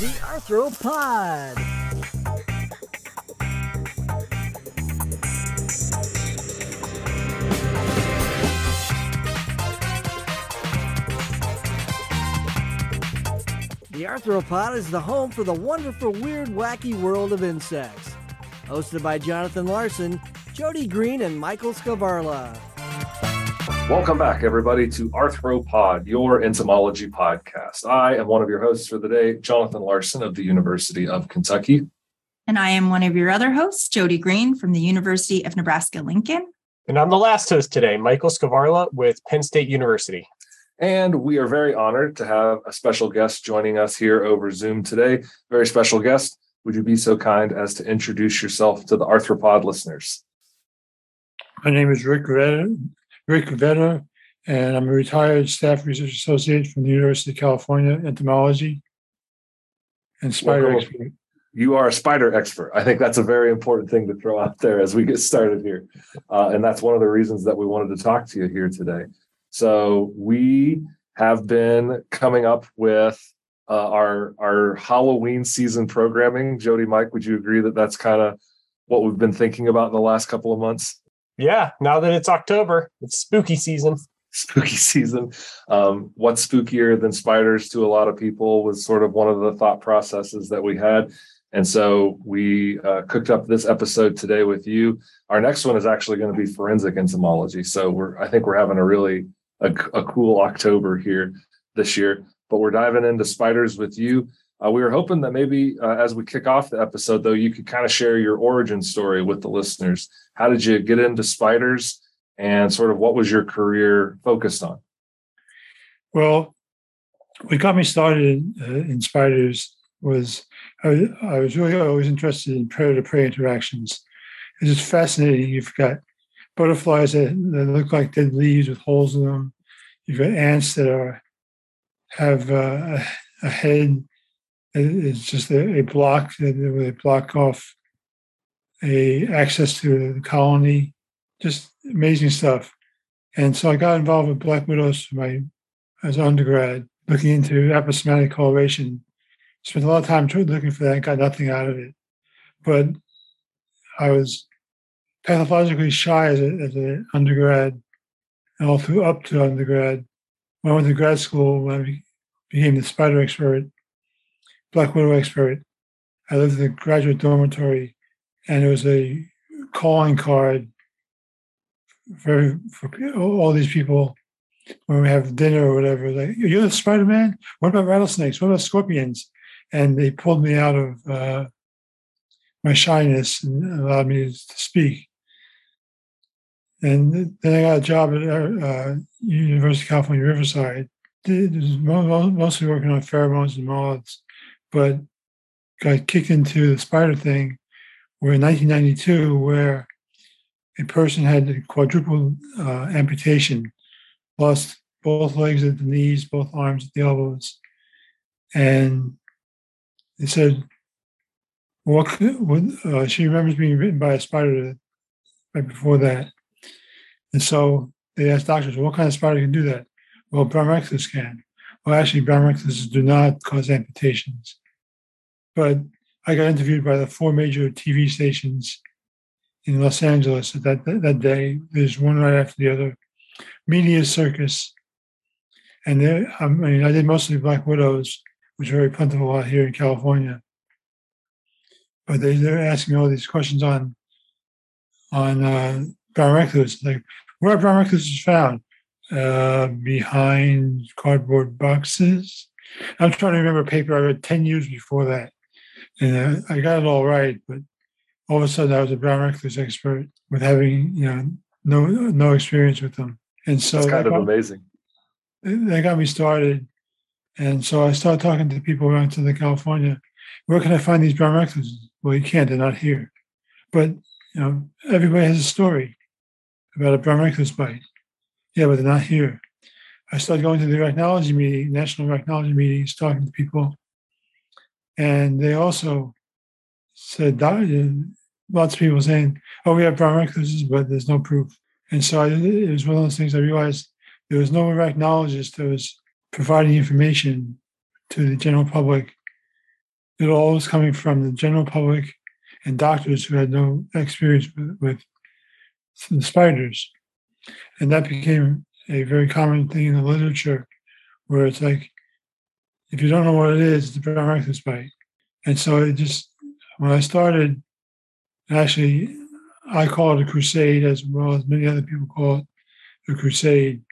the Arthropod. The Arthropod is the home for the wonderful, weird, wacky world of insects. Hosted by Jonathan Larson, Jody Green, and Michael Skvarla. Welcome back, everybody, to Arthropod, your entomology podcast. I am one of your hosts for the day, Jonathan Larson of the University of Kentucky. And I am one of your other hosts, Jody Green from the University of Nebraska Lincoln. And I'm the last host today, Michael Skvarla with Penn State University. And we are very honored to have a special guest joining us here over Zoom today. Very special guest. Would you be so kind as to introduce yourself to the Arthropod listeners? My name is Rick Vetter, Rick and I'm a retired staff research associate from the University of California, entomology and spider Welcome. expert. You are a spider expert. I think that's a very important thing to throw out there as we get started here. Uh, and that's one of the reasons that we wanted to talk to you here today. So we have been coming up with uh, our our Halloween season programming. Jody, Mike, would you agree that that's kind of what we've been thinking about in the last couple of months? Yeah, now that it's October, it's spooky season. Spooky season. Um, what's spookier than spiders to a lot of people was sort of one of the thought processes that we had. And so we uh, cooked up this episode today with you. Our next one is actually going to be forensic entomology. So we're I think we're having a really a, a cool October here this year. But we're diving into spiders with you. Uh, we were hoping that maybe uh, as we kick off the episode, though, you could kind of share your origin story with the listeners. How did you get into spiders, and sort of what was your career focused on? Well, what got me started in, uh, in spiders was I, I was really always interested in predator prey interactions. It's just fascinating. You've got butterflies that, that look like dead leaves with holes in them. You've got ants that are have uh, a, a head. It's just a, a block they block off a access to the colony. Just amazing stuff. And so I got involved with black widows my as an undergrad, looking into aposematic coloration. Spent a lot of time looking for that, got nothing out of it. But I was pathologically shy as, as an undergrad, and all through up to undergrad. When I went to grad school, when I became the spider expert, black widow expert, I lived in the graduate dormitory, and it was a calling card for, for all these people when we have dinner or whatever. Like, you're the Spider Man. What about rattlesnakes? What about scorpions? And they pulled me out of uh, my shyness and allowed me to speak. And then I got a job at uh, University of California, Riverside. Did, was mostly working on pheromones and moths, but got kicked into the spider thing where in 1992, where a person had a quadruple uh, amputation, lost both legs at the knees, both arms at the elbows, and they said, "What?" uh, she remembers being bitten by a spider right before that, and so they asked doctors, "What kind of spider can do that?" Well, brown recluse can. Well, actually, brown recluse do not cause amputations, but I got interviewed by the four major TV stations in Los Angeles at that that day. There's one right after the other. Media circus, and there, I mean, I did mostly black widows, which are very plentiful out here in California. But they they're asking all these questions on on uh, brown recluse, like where are brown found? Uh, behind cardboard boxes. I'm trying to remember a paper I read ten years before that, and uh, I got it all right, but all of a sudden I was a brown recluse expert with having you know no no experience with them, and so It's kind of got- amazing. They got me started. And so I started talking to people around Southern California. Where can I find these brown recluses? Well, you can't; they're not here. But you know, everybody has a story about a brown recluse bite. Yeah, but they're not here. I started going to the arachnology meeting, national arachnology meetings, talking to people, and they also said "Doc- uh, lots of people saying, "Oh, we have brown recluses, but there's no proof." And so I, it was one of those things I realized there was no arachnologist that was providing information to the general public it all was coming from the general public and doctors who had no experience with, with the spiders. And that became a very common thing in the literature where it's like, if you don't know what it is, it's recluse bite. And so it just, when I started, actually, I call it a crusade as well as many other people call it a crusade.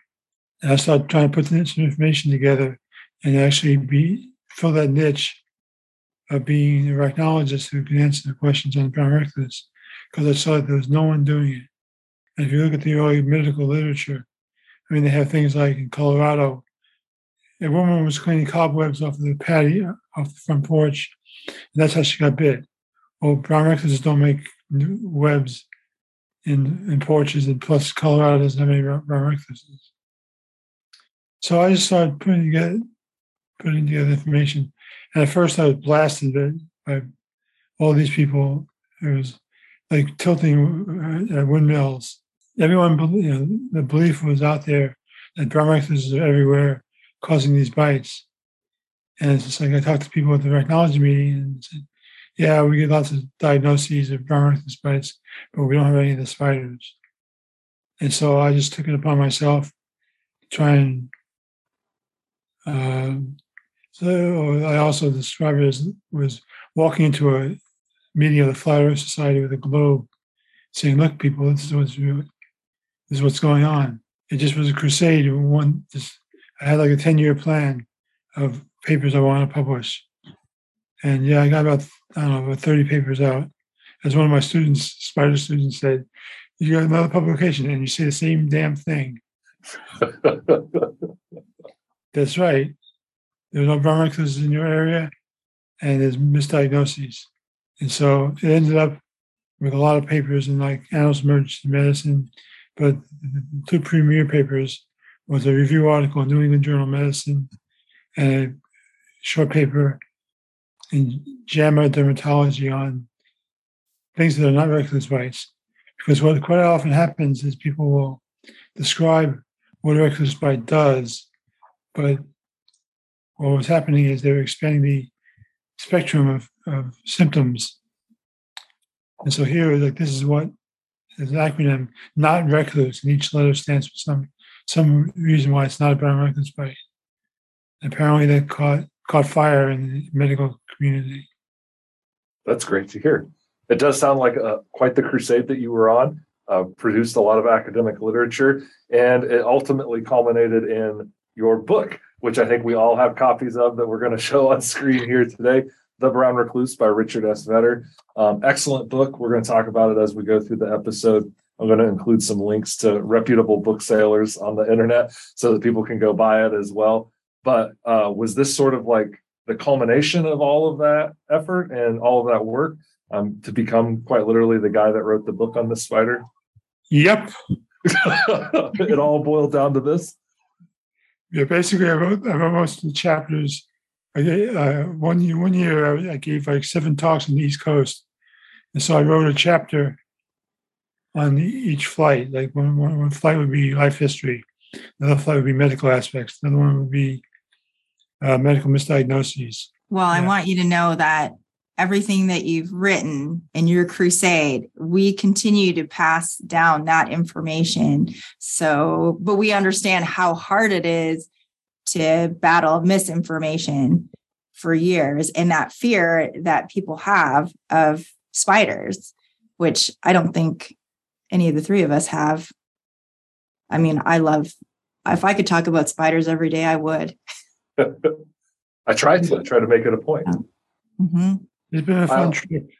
And I started trying to put some information together and actually be fill that niche of being a arachnologist who can answer the questions on recluse because I saw that there was no one doing it. And if you look at the early medical literature, I mean, they have things like in Colorado, a woman was cleaning cobwebs off the patio, off the front porch, and that's how she got bit. Well, brown recluses don't make webs in, in porches, and plus Colorado doesn't have any brown recluses. So I just started putting together, putting together information. And at first, I was blasted by all these people. It was like tilting uh, windmills. Everyone, you know, the belief was out there that brown recluses are everywhere, causing these bites. And it's just like I talked to people at the arachnology meeting and said, "Yeah, we get lots of diagnoses of brown recluse bites, but we don't have any of the spiders." And so I just took it upon myself to try and um, so I also describe it as was walking into a meeting of the Flat Earth Society with a globe, saying, "Look, people, this is what's this is what's going on." It just was a crusade. One, just I had like a ten-year plan of papers I want to publish, and yeah, I got about I don't know about thirty papers out. As one of my students, spider students, said, "You got another publication, and you say the same damn thing." That's right. There's no recluses in your area, and there's misdiagnoses. And so it ended up with a lot of papers in like Annals of Emergency Medicine. But the two premier papers was a review article in New England Journal of Medicine and a short paper in JAMA Dermatology on things that are not recluse bites. Because what quite often happens is people will describe what a recluse bite does, but what was happening is they were expanding the spectrum of, of symptoms. And so here, like this is what is an acronym, not recluse, and each letter stands for some some reason why it's not a brown recluse bite. apparently, that caught caught fire in the medical community. That's great to hear. It does sound like a, uh, quite the crusade that you were on. Uh, produced a lot of academic literature, and it ultimately culminated in your book, which I think we all have copies of that we're going to show on screen here today. The Brown Recluse by Richard S. Vetter. Um, excellent book. We're going to talk about it as we go through the episode. I'm going to include some links to reputable booksellers on the internet so that people can go buy it as well. But uh, was this sort of like the culmination of all of that effort and all of that work um, to become quite literally the guy that wrote the book on the spider? Yep. it all boiled down to this yeah, basically, I wrote, I wrote most of the chapters. I uh, one year, one year, I gave like seven talks on the East Coast, and so I wrote a chapter on each flight. Like one, one, one flight would be life history, another flight would be medical aspects, another one would be uh, medical misdiagnoses. Well, yeah. I want you to know that everything that you've written in your crusade, we continue to pass down that information. So, but we understand how hard it is to battle misinformation for years and that fear that people have of spiders, which I don't think any of the three of us have. I mean, I love, if I could talk about spiders every day, I would. I try to, I try to make it a point. Mm-hmm. It's been a fun I, trip.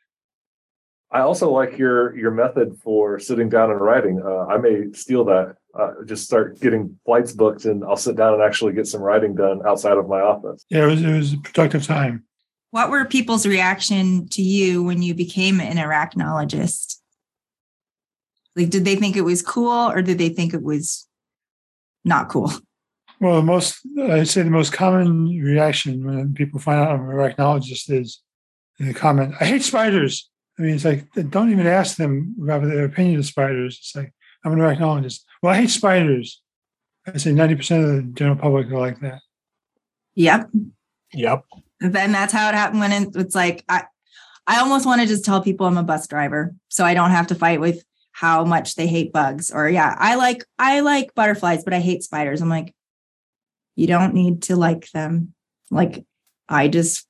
I also like your your method for sitting down and writing. Uh, I may steal that. Uh, just start getting flights booked, and I'll sit down and actually get some writing done outside of my office. Yeah, it was it was a productive time. What were people's reaction to you when you became an arachnologist? Like, did they think it was cool, or did they think it was not cool? Well, the most I'd say the most common reaction when people find out I'm an arachnologist is in the comment, I hate spiders. I mean, it's like, don't even ask them about their opinion of spiders. It's like, I'm an arachnologist. Well, I hate spiders. I say 90% of the general public are like that. Yep. Yep. then that's how it happened when it, it's like I I almost want to just tell people I'm a bus driver so I don't have to fight with how much they hate bugs or yeah, I like I like butterflies but I hate spiders. I'm like you don't need to like them. Like I just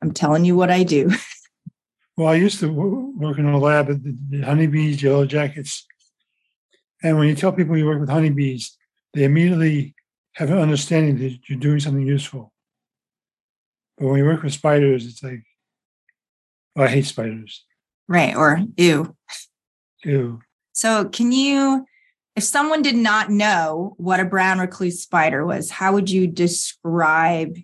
I'm telling you what I do. Well, I used to work in a lab at the, honeybees, yellow jackets. And when you tell people you work with honeybees, they immediately have an understanding that you're doing something useful. But when you work with spiders, it's like, oh, I hate spiders. right. Or ew. Ew. So can you if someone did not know what a brown recluse spider was, how would you describe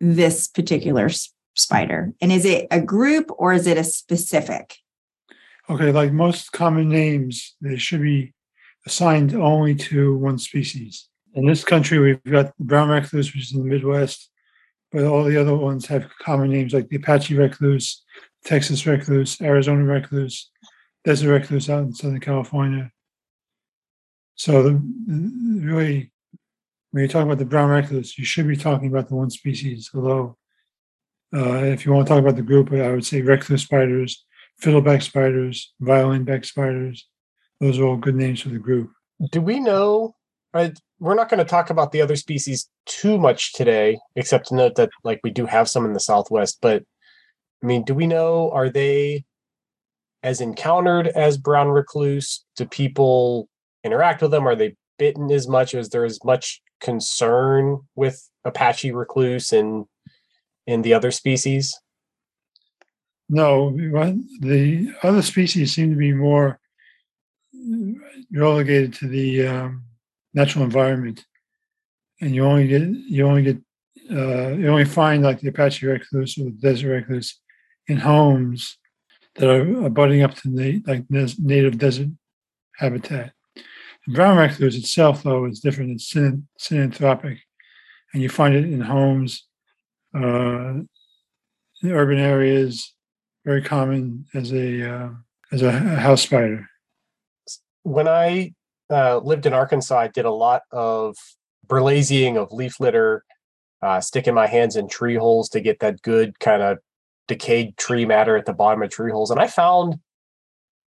this particular spider? And is it a group or is it a specific? Okay, like most common names, they should be assigned only to one species. In this country, we've got the brown recluse, which is in the Midwest, but all the other ones have common names like the Apache recluse, Texas recluse, Arizona recluse, desert recluse out in Southern California. So, the, really, when you talk about the brown recluse, you should be talking about the one species. Although, uh, if you want to talk about the group, I would say recluse spiders, fiddleback spiders, violinback spiders. Those are all good names for the group. Do we know? I, we're not going to talk about the other species too much today, except to note that like we do have some in the Southwest. But I mean, do we know? Are they as encountered as brown recluse? Do people interact with them? Are they bitten as much? Is there as much concern with Apache recluse and in the other species? No, the other species seem to be more relegated to the um, natural environment, and you only get you only get uh, you only find like the Apache recluse or the desert recluse in homes that are abutting up to the like native desert habitat. The brown recluse itself, though, is different. It's syn- synanthropic, and you find it in homes, uh, in urban areas, very common as a uh, as a house spider. when I uh, lived in Arkansas, I did a lot of burlaising of leaf litter, uh, sticking my hands in tree holes to get that good kind of decayed tree matter at the bottom of tree holes. And I found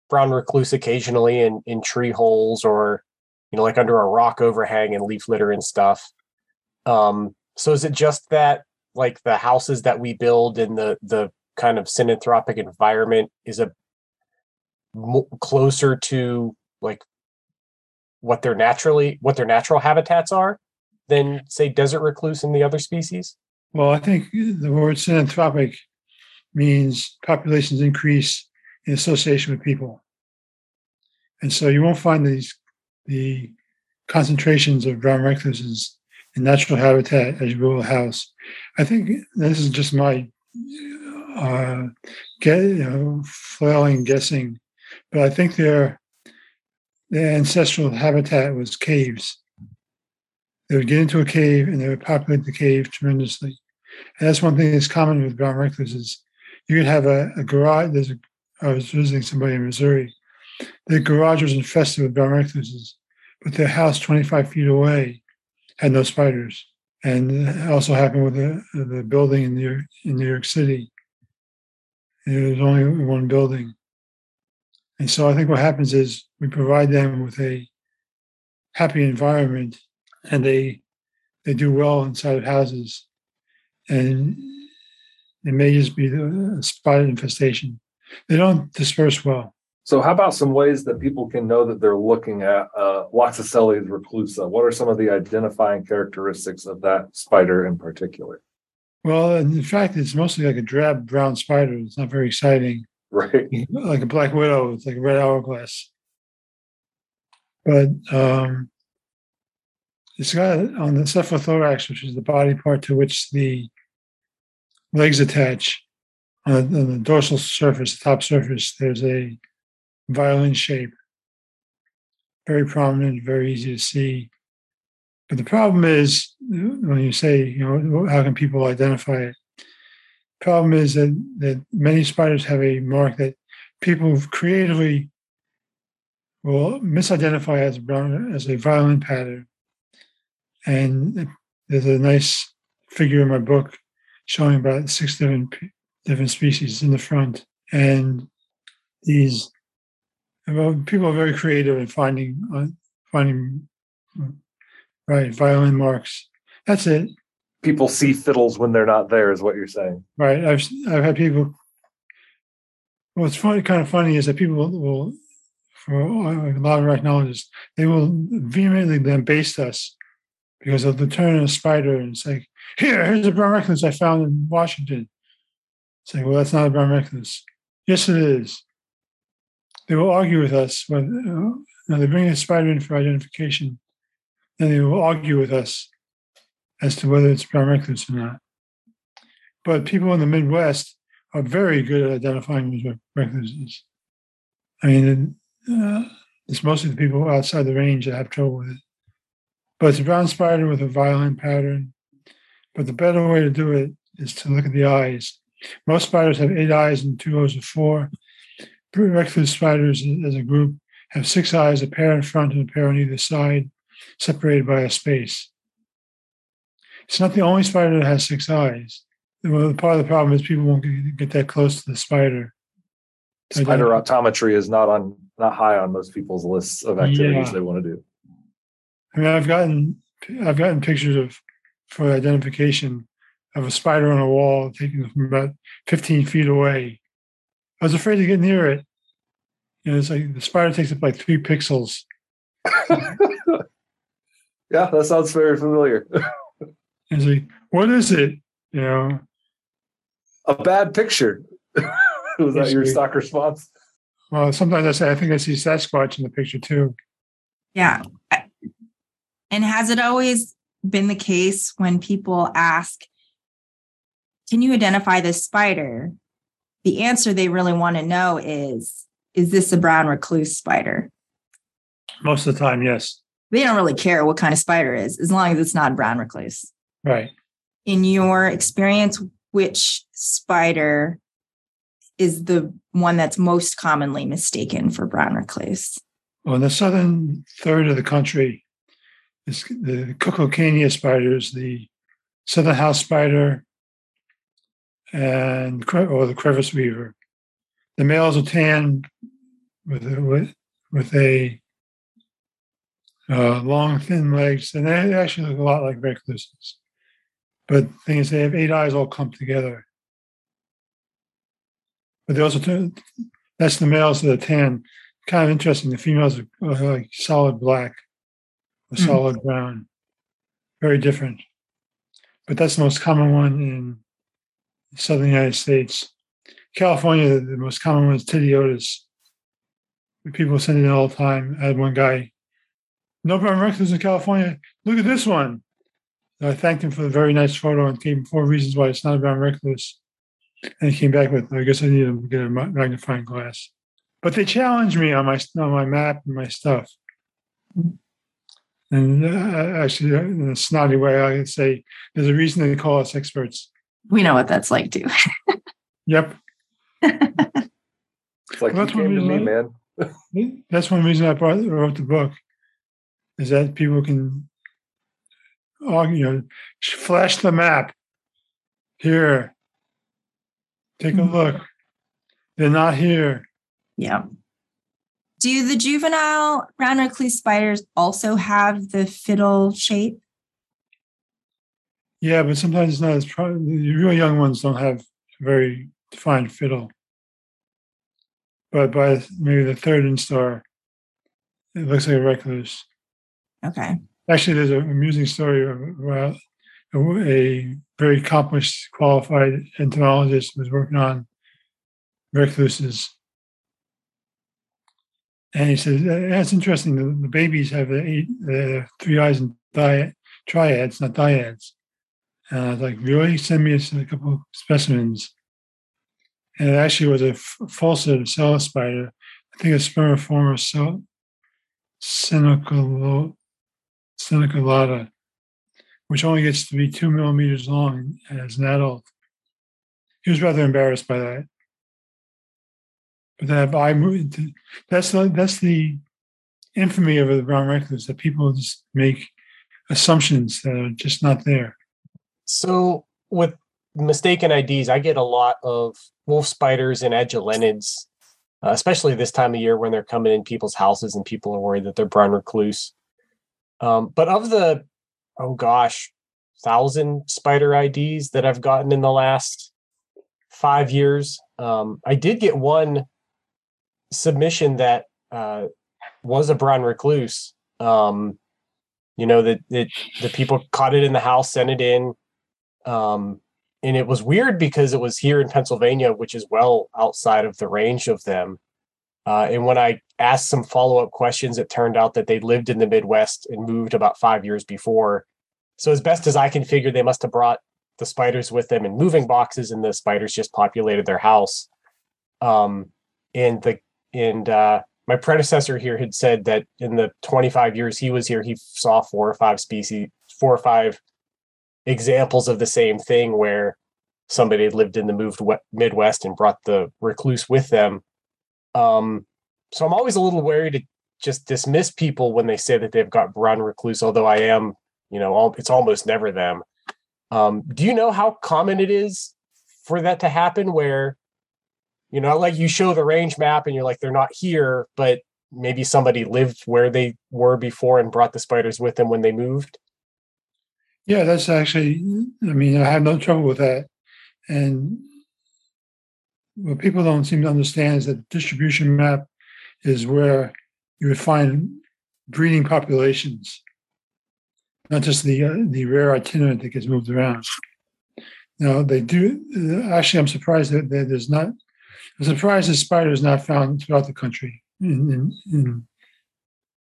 brown recluse occasionally in in tree holes or you know like under a rock overhang and leaf litter and stuff. Um, so is it just that like the houses that we build in the the kind of synanthropic environment is a closer to like what their naturally what their natural habitats are than say desert recluse and the other species Well, I think the word synanthropic means populations increase in association with people, and so you won't find these the concentrations of brown recluses in natural habitat as you will a house. I think this is just my uh, get you know flailing guessing, but I think their their ancestral habitat was caves. They would get into a cave and they would populate the cave tremendously. And that's one thing that's common with brown recluses. You could have a, a garage. There's a, I was visiting somebody in Missouri. Their garage was infested with recluses, but their house 25 feet away had no spiders. And it also happened with the, the building in New York, in New York City. There was only one building. And so I think what happens is we provide them with a happy environment and they they do well inside of houses. And it may just be the a spider infestation. They don't disperse well. So, how about some ways that people can know that they're looking at uh, Loxosceles reclusa? What are some of the identifying characteristics of that spider in particular? Well, in fact, it's mostly like a drab brown spider. It's not very exciting. Right. Like a black widow, it's like a red hourglass. But um, it's got on the cephalothorax, which is the body part to which the legs attach, on the, on the dorsal surface, the top surface, there's a violin shape. Very prominent, very easy to see. But the problem is when you say, you know, how can people identify it? Problem is that, that many spiders have a mark that people creatively will misidentify as brown as a violin pattern. And there's a nice figure in my book showing about six different different species in the front, and these well, people are very creative in finding uh, finding right violin marks. That's it. People see fiddles when they're not there, is what you're saying. Right. I've I've had people. What's funny, kind of funny, is that people will, for a lot of arachnologists, they will vehemently then base us because of the turn of a spider and say, "Here, here's a brown recluse I found in Washington." Saying, "Well, that's not a brown recluse." Yes, it is. They will argue with us when uh, now they bring a spider in for identification, and they will argue with us as to whether it's brown recluse or not. But people in the Midwest are very good at identifying these recluses. I mean, uh, it's mostly the people outside the range that have trouble with it. But it's a brown spider with a violin pattern. But the better way to do it is to look at the eyes. Most spiders have eight eyes and two rows of four. Recluse spiders as a group have six eyes, a pair in front and a pair on either side, separated by a space. It's not the only spider that has six eyes. Well, part of the problem is people won't get that close to the spider. Spider optometry is not on not high on most people's lists of activities Yeah. they want to do. I mean, I've gotten I've gotten pictures of for the identification of a spider on a wall taken from about 15 feet away. I was afraid to get near it. You know, it's like the spider takes up like three pixels. Yeah, that sounds very familiar. And it's like, what is it? You know, a bad picture. Was that your Basically. stock response? well, sometimes I say I think I see Sasquatch in the picture too. Yeah. And has it always been the case when people ask, can you identify this spider? The answer they really want to know is, is this a brown recluse spider? Most of the time, yes. They don't really care what kind of spider it is, as long as it's not brown recluse. Right. In your experience, which spider is the one that's most commonly mistaken for brown recluse? Well, in the southern third of the country, the Kukulcania spiders, the southern house spider, and or the crevice weaver. The males are tan with a, with, with a uh, long, thin legs, and they actually look a lot like recluses. But the thing is, they have eight eyes all clumped together. But they also turn, that's the males that are tan kind of interesting. The females are like solid black Mm. solid brown, very different. But that's the most common one in the southern United States. California, the most common one is Titiotus. People send it in all the time. I had one guy, no brown recluse in California. Look at this one. And I thanked him for the very nice photo and gave him four reasons why it's not a brown recluse. And he came back with, I guess I need to get a magnifying glass but they challenged me on my on my map and my stuff. And uh, actually, in a snotty way, I could say there's a reason they call us experts. We know what that's like too. Yep, It's like Well, you that's came to me, man. that's one reason I brought, wrote the book, is that people can, argue, you know, flash the map. Here, take a Mhm. look. They're not here. Yeah. Do the juvenile brown recluse spiders also have the fiddle shape? Yeah, but sometimes it's not as pro- the real young ones don't have a very defined fiddle. But by maybe the third instar, it looks like a recluse. Okay. Actually, there's an amusing story about a, a very accomplished, qualified entomologist was working on recluses. And he says, that's interesting. The, the babies have the the three eyes and triads, not dyads. And I was like, really? Send me a, couple of specimens. And it actually was a f- falsehood cell spider. I think a Spermophora cell, Senecal, senoculata, which only gets to be two millimeters long as an adult. He was rather embarrassed by that. That eye movement, that's the, that's the infamy of the brown recluse that people just make assumptions that are just not there. So with mistaken IDs, I get a lot of wolf spiders and agelenids, uh, especially this time of year when they're coming in people's houses and people are worried that they're brown recluse. Um, but of the, oh gosh, thousand spider IDs that I've gotten in the last five years, um, I did get one submission that uh, was a brown recluse. Um, you know that the people caught it in the house, sent it in, um, and it was weird because it was here in Pennsylvania, which is well outside of the range of them. Uh, and when I asked some follow up questions, it turned out that they lived in the Midwest and moved about five years before. So, as best as I can figure, they must have brought the spiders with them in moving boxes, and the spiders just populated their house. Um, and the and uh, my predecessor here had said that in the 25 years he was here, he saw four or five species, four or five examples of the same thing where somebody had lived in the moved Midwest and brought the recluse with them. Um, so I'm always a little wary to just dismiss people when they say that they've got brown recluse, although I am, you know, all, it's almost never them. Um, do you know how common it is for that to happen where, you know, like you show the range map and you're like, they're not here, but maybe somebody lived where they were before and brought the spiders with them when they moved? Yeah, that's actually, I mean, I have no trouble with that. And what people don't seem to understand is that distribution map is where you would find breeding populations, not just the uh, the rare itinerant that gets moved around. Now they do. Actually, I'm surprised that there's not. I'm surprised the spider is not found throughout the country in, in, in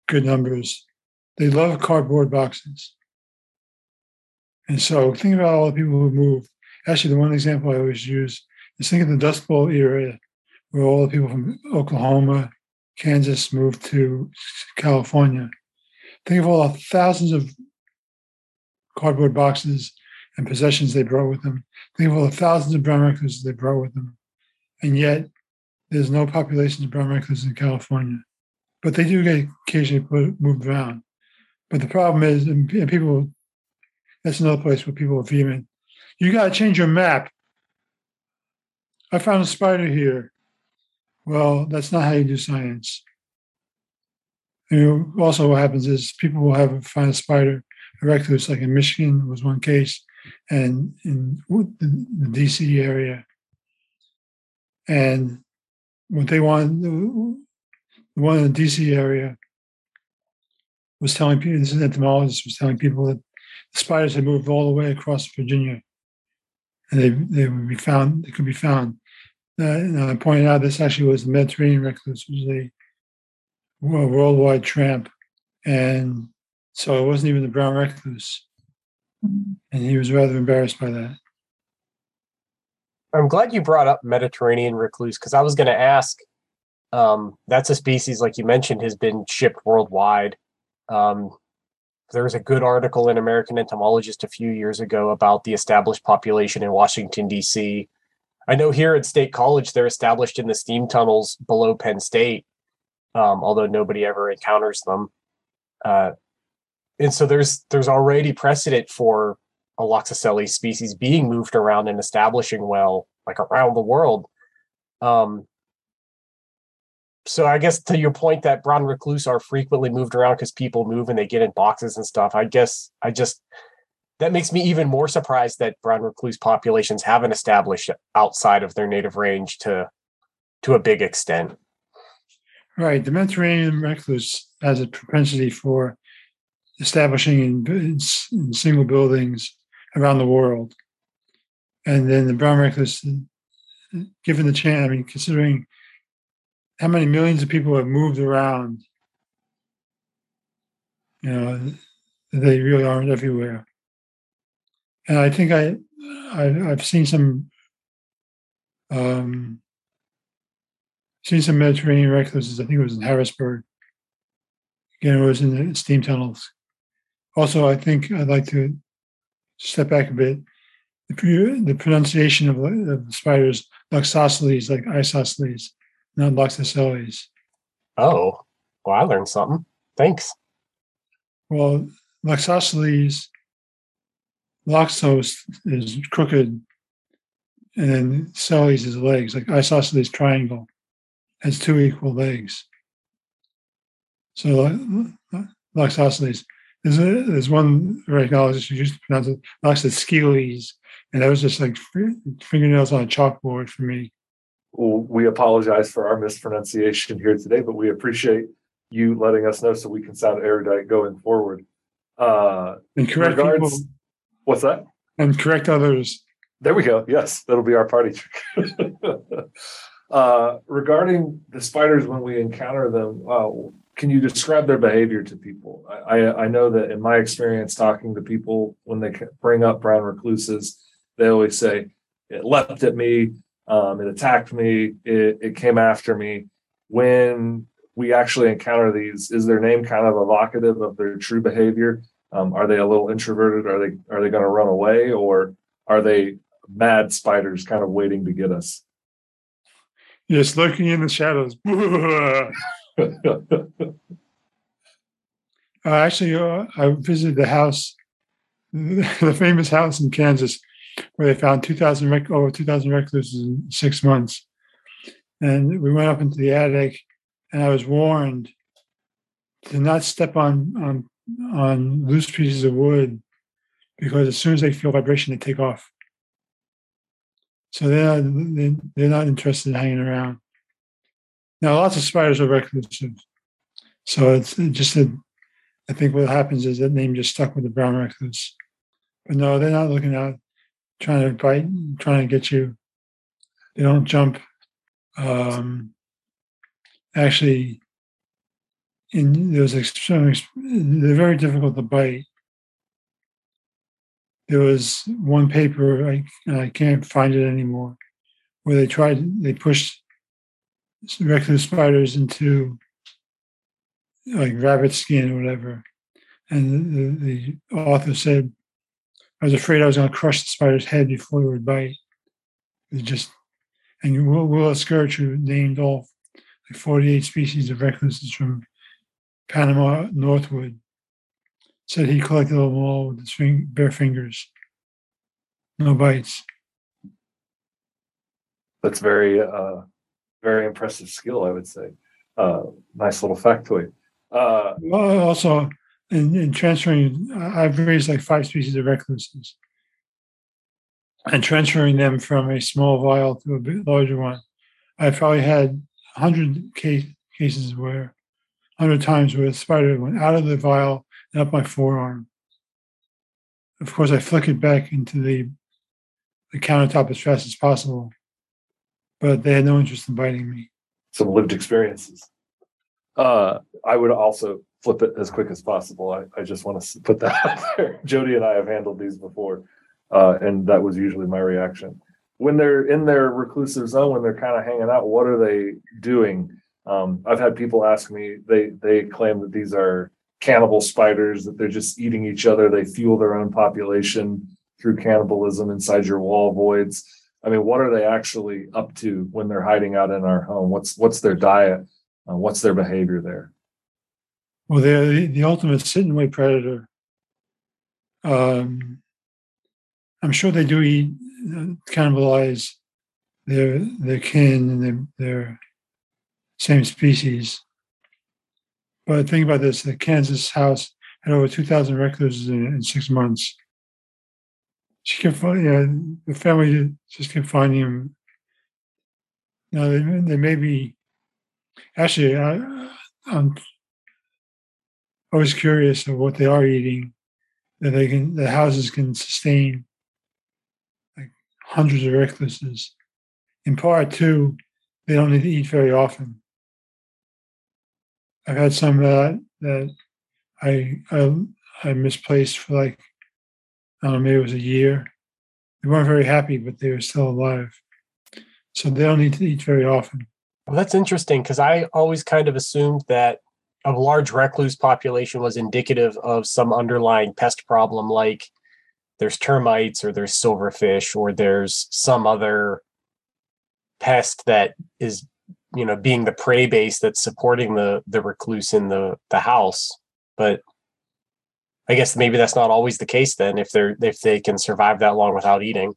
good numbers. They love cardboard boxes. And so think about all the people who moved. Actually, the one example I always use is think of the Dust Bowl era where all the people from Oklahoma, Kansas moved to California. Think of all the thousands of cardboard boxes and possessions they brought with them. Think of all the thousands of brown recluses they brought with them. And yet, there's no population of brown recluse in California. But they do get occasionally put, moved around. But the problem is, and people that's another place where people are vehement. You got to change your map. I found a spider here. Well, that's not how you do science. And also, what happens is people will have find a spider, a recluse, like in Michigan was one case, and in the DC area. And what they want, the one in the DC area was telling people, this is an entomologist, was telling people that the spiders had moved all the way across Virginia, and they they would be found. They could be found. Uh, and I pointed out this actually was the Mediterranean recluse, which was a worldwide tramp, and so it wasn't even the brown recluse, and he was rather embarrassed by that. I'm glad you brought up Mediterranean recluse because I was going to ask. Um, that's a species, like you mentioned, has been shipped worldwide. Um, there was a good article in American Entomologist a few years ago about the established population in Washington, D.C. I know here at State College, they're established in the steam tunnels below Penn State, um, although nobody ever encounters them. Uh, and so there's there's already precedent for a Loxosceles species being moved around and establishing well, like around the world. Um, so I guess to your point that brown recluse are frequently moved around because people move and they get in boxes and stuff. I guess I just that makes me even more surprised that brown recluse populations haven't established outside of their native range to to a big extent. Right. The Mediterranean recluse has a propensity for establishing in, in, in single buildings around the world. And then the brown recluse, given the chance, I mean, considering how many millions of people have moved around. You know, they really aren't everywhere. And I think I, I have seen some um, seen some Mediterranean recluses. I think it was in Harrisburg. Again, it was in the steam tunnels. Also, I think I'd like to step back a bit. The, the pronunciation of, of the spiders, Loxosceles, like isosceles, not Loxosceles. Oh, well, I learned something. Thanks. Well, Loxosceles, Loxos is crooked, and then Sully's his legs. Like isosceles triangle has two equal legs. So Loxosceles. There's a, there's one rhinologist who used to pronounce it Loxosceles, and that was just like fingernails on a chalkboard for me. Well, we apologize for our mispronunciation here today, but we appreciate you letting us know so we can sound erudite going forward. Uh, and correct regards, people, what's that? And correct others. There we go. Yes, that'll be our party trick. uh, regarding the spiders when we encounter them, uh, can you describe their behavior to people? I, I know that in my experience talking to people when they bring up brown recluses, they always say it leapt at me, um, it attacked me, it, it came after me. When we actually encounter these, is their name kind of evocative of their true behavior? Um, are they a little introverted? Are they are they going to run away, or are they mad spiders kind of waiting to get us? Yes, lurking in the shadows. uh, actually, uh, I visited the house, the famous house in Kansas, where they found 2,000 rec- over 2,000 recluses in six months. And we went up into the attic, and I was warned to not step on on on loose pieces of wood because as soon as they feel vibration, they take off. So they're they're not interested in hanging around. Now, lots of spiders are reclusive. So it's just that I think what happens is that name just stuck with the brown recluse. But no, they're not looking out, trying to bite, trying to get you. They don't jump. Um, actually, in those experiments, they're very difficult to bite. There was one paper, I, I can't find it anymore, where they tried, they pushed recluse spiders into like rabbit skin or whatever. And the, the author said, I was afraid I was going to crush the spider's head before it would bite. It just, and Will, Willis Gertsch, named all like 48 species of recluses from Panama northward, said he collected them all with his bare fingers. No bites. That's very uh, very impressive skill, I would say. Uh, nice little factoid. Uh, well, also, in, in transferring, I've raised like five species of recluses, and transferring them from a small vial to a bit larger one. I probably had hundred case, cases where, hundred times where the spider went out of the vial and up my forearm. Of course, I flick it back into the the countertop as fast as possible but they had no interest in biting me. Some lived experiences. Uh, I would also flip it as quick as possible. I, I just want to put that out there. Jody and I have handled these before, uh, and that was usually my reaction. When they're in their reclusive zone, when they're kind of hanging out, what are they doing? Um, I've had people ask me. They they claim that these are cannibal spiders, that they're just eating each other. They fuel their own population through cannibalism inside your wall voids. I mean, what are they actually up to when they're hiding out in our home? What's what's their diet? Uh, what's their behavior there? Well, they're the, the ultimate sit and wait predator. Um, I'm sure they do eat, uh, cannibalize their their kin and their, their same species. But think about this: the Kansas house had over 2,000 recluses in, in six months she kept finding, yeah, the family just kept finding him. Now they, they may be, actually, I, I'm always curious of what they are eating that they can, the houses can sustain like hundreds of recluses. In part, two, they don't need to eat very often. I've had some that that I I, I misplaced for like I don't know, maybe it was a year. They weren't very happy, but they were still alive. So they don't need to eat very often. Well, that's interesting because I always kind of assumed that a large recluse population was indicative of some underlying pest problem, like there's termites or there's silverfish or there's some other pest that is, you know, being the prey base that's supporting the the recluse in the the house. But I guess maybe that's not always the case then if they're if they can survive that long without eating.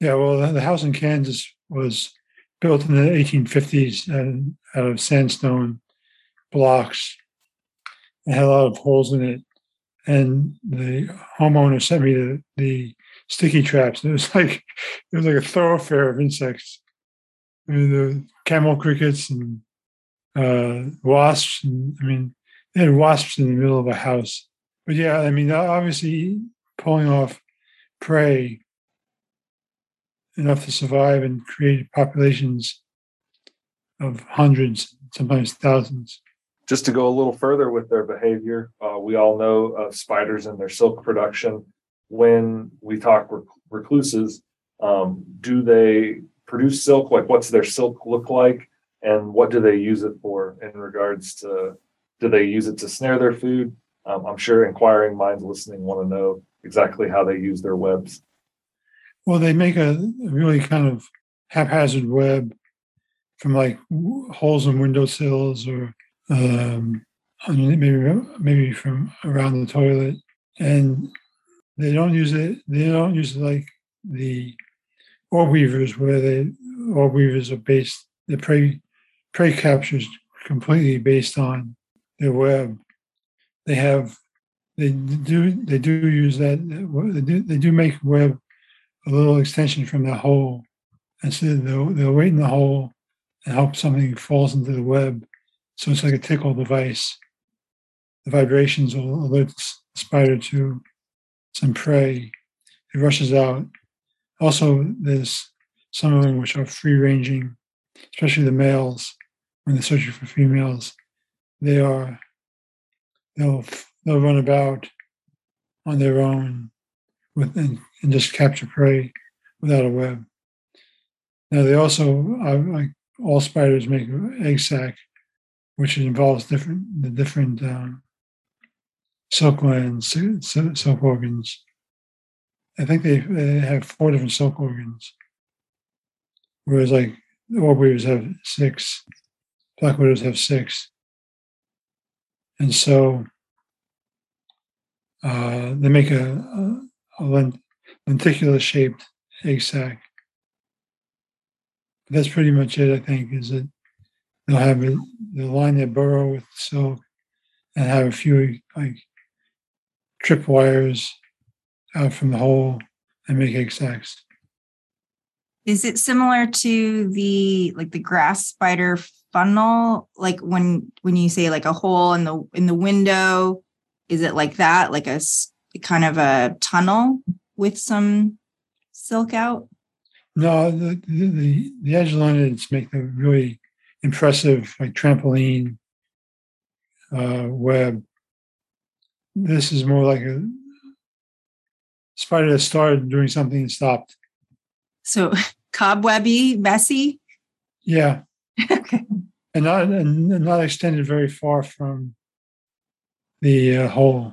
Yeah, well, the house in Kansas was built in the 1850s and out of sandstone blocks. It had a lot of holes in it, and the homeowner sent me the, the sticky traps. It was like it was like a thoroughfare of insects. I mean, the camel crickets and uh, wasps. And, I mean, they had wasps in the middle of a house. But yeah, I mean, obviously pulling off prey enough to survive and create populations of hundreds, sometimes thousands. Just to go a little further with their behavior, uh, we all know of spiders and their silk production. When we talk rec- recluses, um, do they produce silk? Like, what's their silk look like? And what do they use it for in regards to do they use it to snare their food? Um, I'm sure inquiring minds listening want to know exactly how they use their webs. Well, they make a really kind of haphazard web from like holes in windowsills or um, maybe maybe from around the toilet, and they don't use it. They don't use like the orb weavers, where the orb weavers are based. The prey prey captures completely based on their web. They have they do they do use that they do, they do make web a little extension from the hole. And so they'll, they'll wait in the hole and hope something falls into the web. So it's like a tickle device. The vibrations will alert the spider to some prey. It rushes out. Also, there's some of them which are free ranging, especially the males when they're searching for females. They are they'll they'll run about on their own with and, and just capture prey without a web. Now they also, like all spiders, make egg sac, which involves different the different um, silk glands, silk organs. I think they, they have four different silk organs, whereas like orb weavers have six, black widows have six, and so uh, they make a, a a lenticular shaped egg sac. That's pretty much it, I think, is that they'll have it, they'll line their burrow with silk and have a few like trip wires out from the hole and make egg sacs. Is it similar to the like the grass spider funnel? Like when when you say like a hole in the in the window, is it like that? Like a kind of a tunnel with some silk out? No, the the, the agelenids make the really impressive like trampoline uh, web. This is more like a spider that started doing something and stopped. So cobwebby, messy. Yeah. okay. And not and not extended very far from the uh, hole.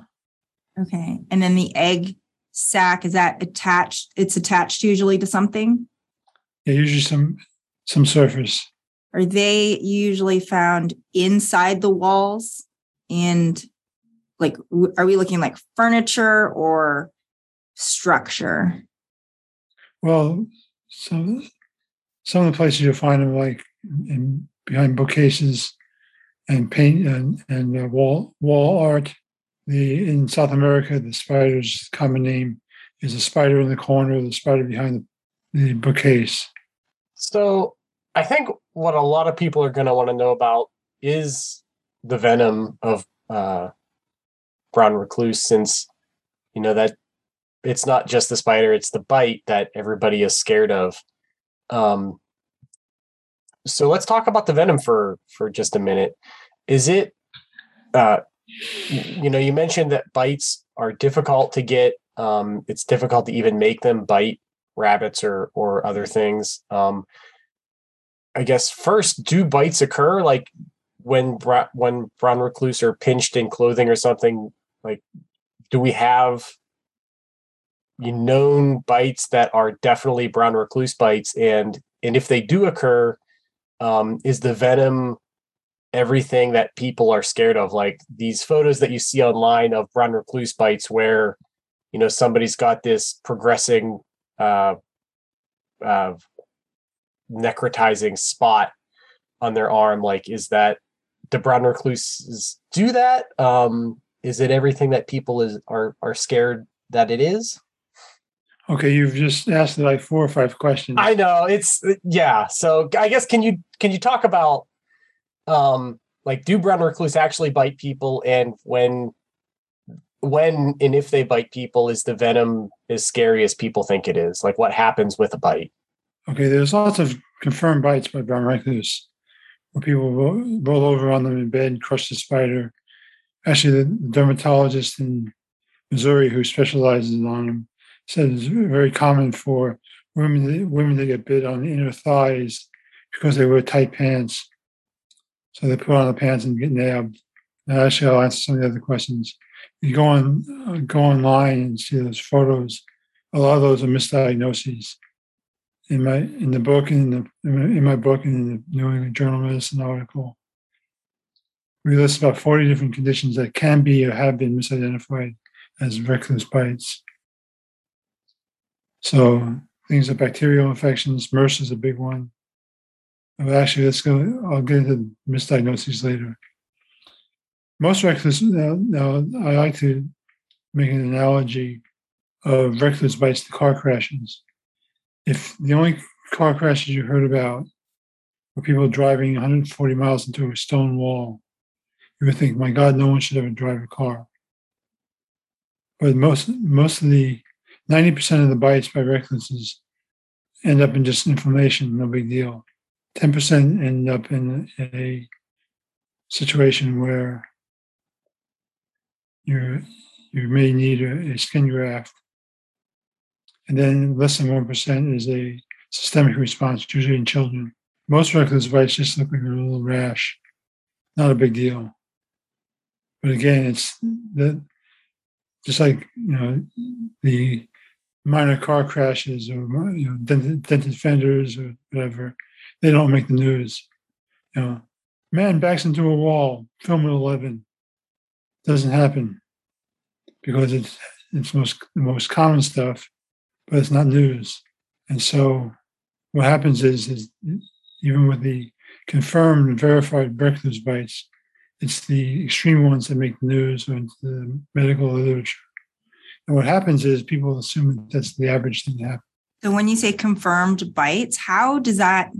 Okay. And then the egg sac, is that attached? It's attached usually to something? Yeah, usually some some surface. Are they usually found inside the walls? And like, are we looking like furniture or structure? Well, some some of the places you'll find them like in behind bookcases and paint and, and uh, wall wall art the in South America, the spider's common name is the spider in the corner, the spider behind the, the bookcase. So I think what a lot of people are going to want to know about is the venom of uh, brown recluse, since you know that it's not just the spider; it's the bite that everybody is scared of. Um, so let's talk about the venom for for just a minute. Is it uh, you know, you mentioned that bites are difficult to get. Um, it's difficult to even make them bite rabbits or or other things. Um, I guess first, do bites occur like when when brown recluse are pinched in clothing or something? Like, do we have known bites that are definitely brown recluse bites, and and if they do occur, um, is the venom everything that people are scared of like these photos that you see online of brown recluse bites where you know somebody's got this progressing uh uh, necrotizing spot on their arm. Like, is that the brown recluses do that? Um, is it everything that people is are are scared that it is? Okay, you've just asked like four or five questions. I know it's yeah. So I guess can you can you talk about um like do brown recluse actually bite people and when when and if they bite people is the venom as scary as people think it is like what happens with a bite okay there's lots of confirmed bites by brown recluse where people roll, roll over on them in bed and crush the spider actually the dermatologist in missouri who specializes on them said it's very common for women women to get bit on the inner thighs because they wear tight pants so they put on the pants and get nabbed now actually i'll answer some of the other questions you go on go online and see those photos. A lot of those are misdiagnoses. In my in the book in the in my book and in the New England Journal of Medicine article, we list about forty different conditions that can be or have been misidentified as recluse bites. So things like bacterial infections, MRSA is a big one. But actually, let's go. I'll get into misdiagnoses later most recluse uh, now, now, i like to make an analogy of recluse bites to car crashes if the only car crashes you heard about were people driving 140 miles into a stone wall you would think my god no one should ever drive a car but most most of the 90% of the bites by recluses end up in just inflammation no big deal 10% end up in a situation where you you may need a, a skin graft. And then less than 1% is a systemic response, usually in children. Most recluse bites just look like a little rash, not a big deal. But again, it's the just like you know the minor car crashes or you know dented, dented fenders or whatever, they don't make the news. You know, man backs into a wall, film at eleven doesn't happen because it's it's most the most common stuff, but it's not news. And so what happens is is even with the confirmed and verified recluse bites, it's the extreme ones that make the news or the medical literature. And what happens is people assume that that's the average thing to happen. So when you say confirmed bites, how does that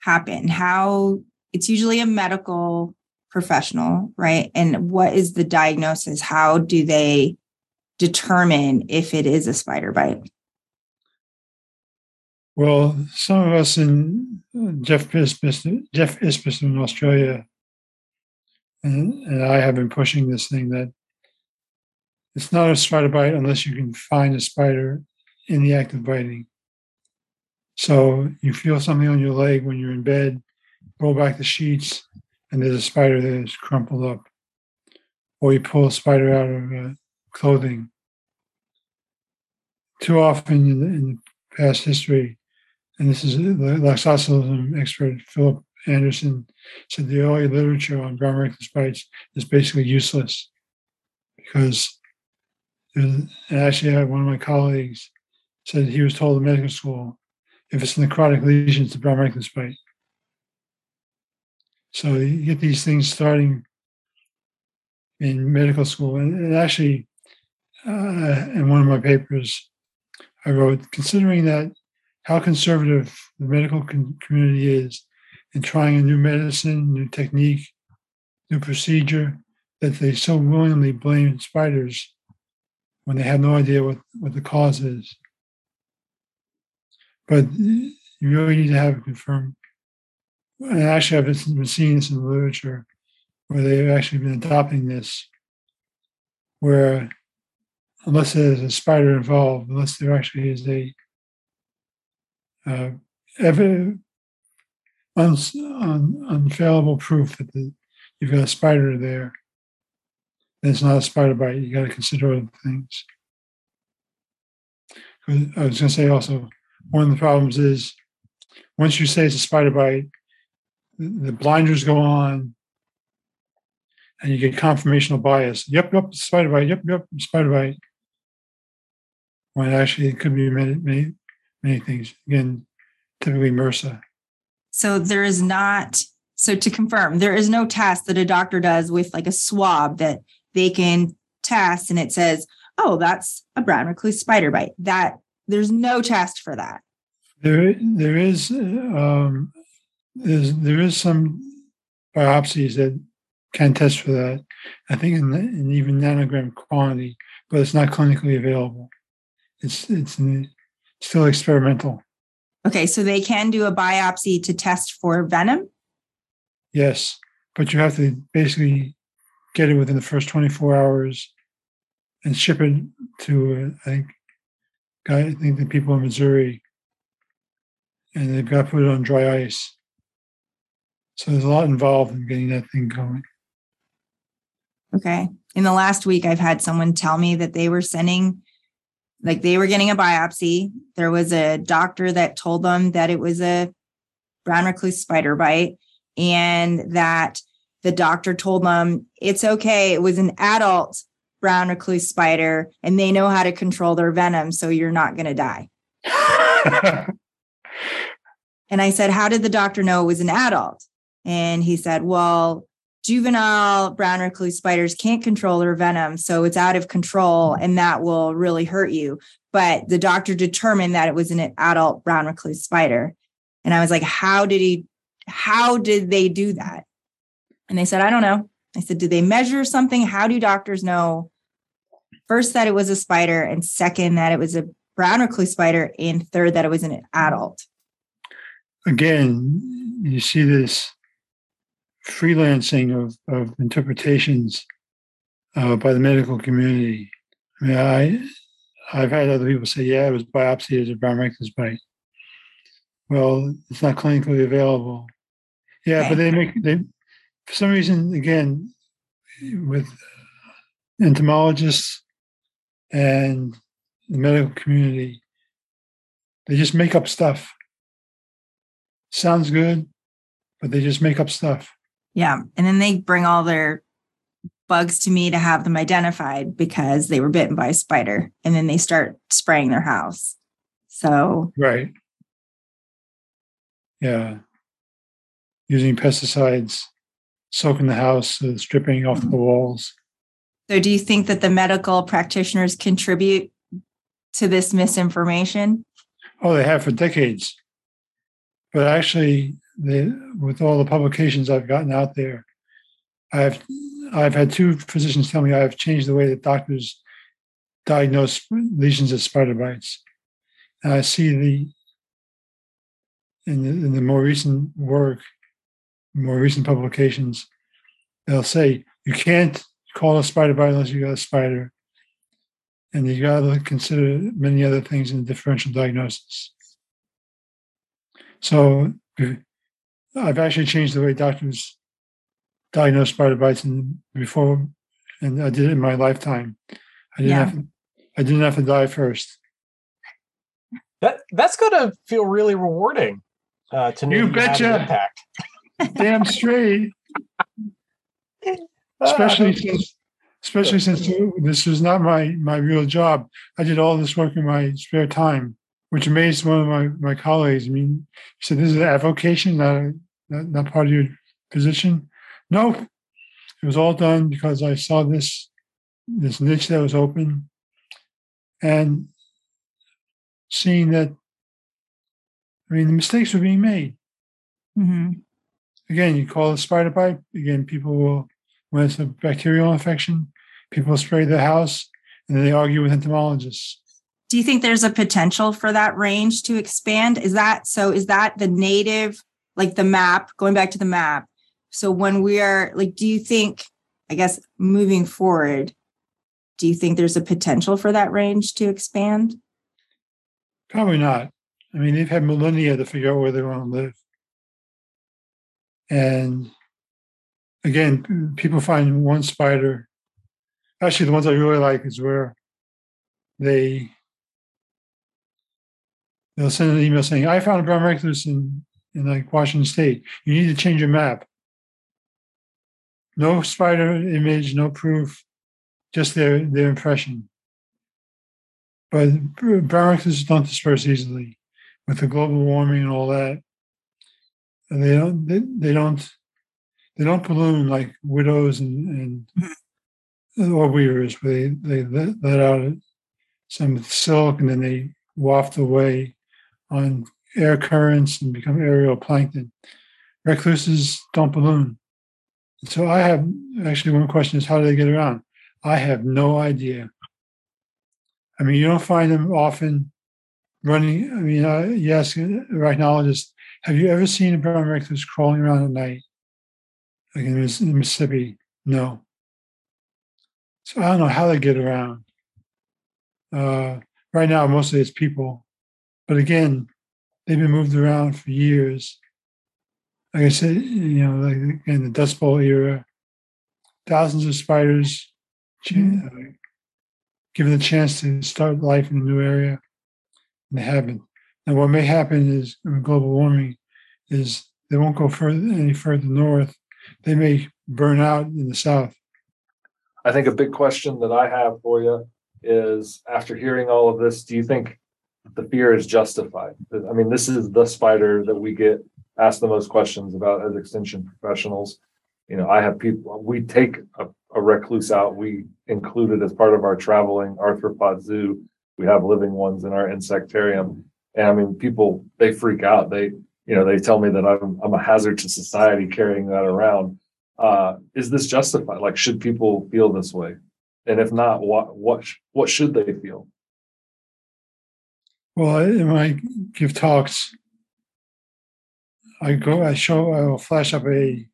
happen? How it's usually a medical professional, right? And what is the diagnosis? How do they determine if it is a spider bite? Well, some of us in uh, Geoff Isbister, Geoff Isbister in Australia, and, and I have been pushing this thing that it's not a spider bite unless you can find a spider in the act of biting. So you feel something on your leg when you're in bed, roll back the sheets, and there's a spider that is crumpled up. Or you pull a spider out of uh, clothing. Too often in the, in past history, and this is the loxoscelism expert Philip Anderson said the early literature on brown recluse bites is basically useless because and actually one of my colleagues said he was told in medical school if it's necrotic lesions, a brown recluse bite. So you get these things starting in medical school. And, and actually, uh, in one of my papers, I wrote, considering that how conservative the medical con- community is in trying a new medicine, new technique, new procedure, that they so willingly blame spiders when they have no idea what, what the cause is. But you really need to have a confirmed and actually, I've been seeing this in the literature where they've actually been adopting this, where unless there's a spider involved, unless there actually is a uh, evident, un, un, unfailable proof that the, you've got a spider there, then it's not a spider bite. You got to consider other things. I was going to say also, one of the problems is once you say it's a spider bite, the blinders go on and you get confirmational bias. Yep, yep, spider bite. Yep, yep, spider bite. When actually it could be many, many, many things. Again, typically MRSA. So there is not, so to confirm, there is no test that a doctor does with like a swab that can test and it says, oh, that's a brown recluse spider bite. That there's no test for that. There, there is, um, there's, there is some biopsies that can test for that. I think in, in even nanogram quantity, but it's not clinically available. It's it's still experimental. Okay, so they can do a biopsy to test for venom. Yes, but you have to basically get it within the first 24 hours and ship it to uh, I think I think the people in Missouri, and they've got to put it on dry ice. So there's a lot involved in getting that thing going. Okay. In the last week, I've had someone tell me that they were sending, like they were getting a biopsy. There was a doctor that told them that it was a brown recluse spider bite and that the doctor told them it's okay. It was an adult brown recluse spider and they know how to control their venom. So you're not going to die. and I said, How did the doctor know it was an adult? And he said, Well, juvenile brown recluse spiders can't control their venom. So it's out of control and that will really hurt you. But the doctor determined that it was an adult brown recluse spider. And I was like, how did he, how did they do that? And they said, I don't know. I said, did they measure something? How do doctors know? First, that it was a spider, and second, that it was a brown recluse spider, and third, that it was an adult. Again, you see this freelancing of, of interpretations uh, by the medical community. I mean, I, I've had other people say, yeah, it was biopsy as a brown recluse bite. Well, it's not clinically available. Yeah, okay. but they make, they, for some reason, again, with entomologists and the medical community, they just make up stuff. Sounds good, but they just make up stuff. Yeah. And then they bring all their bugs to me to have them identified because they were bitten by a spider. And then they start spraying their house. So, right. Yeah. Using pesticides, soaking the house, uh, stripping off the walls. So, do you think that the medical practitioners contribute to this misinformation? Oh, they have for decades. But actually, the, with all the publications I've gotten out there, I've I've had two physicians tell me I've changed the way that doctors diagnose lesions of spider bites. And I see the in the, in the more recent work, more recent publications, they'll say you can't call a spider bite unless you got a spider, and you got to consider many other things in the differential diagnosis. So I've actually changed the way doctors diagnose spider bites and before, and I did it in my lifetime. I didn't yeah. have to, I didn't have to die first. That that's gonna feel really rewarding. Uh, to you betcha. Damn straight. especially uh, since, especially since this was not my my real job. I did all this work in my spare time, which amazed one of my my colleagues. I mean, he said, "This is an avocation, not a not, not part of your position? No, it was all done because I saw this this niche that was open, and seeing that. I mean, the mistakes were being made. Mm-hmm. Again, you call a spider bite. Again, people will when it's a bacterial infection, people spray the house, and then they argue with entomologists. Do you think there's a potential for that range to expand? Is that so? Is that the native like the map, going back to the map. So when we are like, do you think, I guess, moving forward, do you think there's a potential for that range to expand? Probably not. I mean, they've had millennia to figure out where they want to live. And again, people find one spider. Actually, the ones I really like is where they they'll send an email saying, "I found a brown recluse in in like Washington State. You need to change your map. No spider image, no proof, just their their impression. But brown recluses don't disperse easily. with the global warming and all that, and they don't they, they don't they don't balloon like widows and, and orb weavers. They they let, let out some silk and then they waft away on air currents and become aerial plankton. Recluses don't balloon. So I have actually one question is how do they get around? I have no idea. I mean, you don't find them often running. I mean, uh, yes, arachnologists. Have you ever seen a brown recluse crawling around at night, like in Mississippi? No. So I don't know how they get around. Uh, right now, mostly it's people, but again, they've been moved around for years. Like I said, you know, like in the Dust Bowl era, thousands of spiders mm-hmm. uh, given the chance to start life in a new area, and they haven't. And what may happen is global warming is they won't go further any further north. They may burn out in the south. I think a big question that I have for you is after hearing all of this, do you think the fear is justified? I mean, this is the spider that we get asked the most questions about as extension professionals. You know, I have people, we take a, a recluse out, we include it as part of our traveling arthropod zoo. We have living ones in our insectarium. And I mean, people, they freak out. They, you know, they tell me that I'm, I'm a hazard to society carrying that around. Uh, is this justified? Like, should people feel this way? And if not, what, what, what should they feel? Well, when I give talks, I go, I show, I will flash up a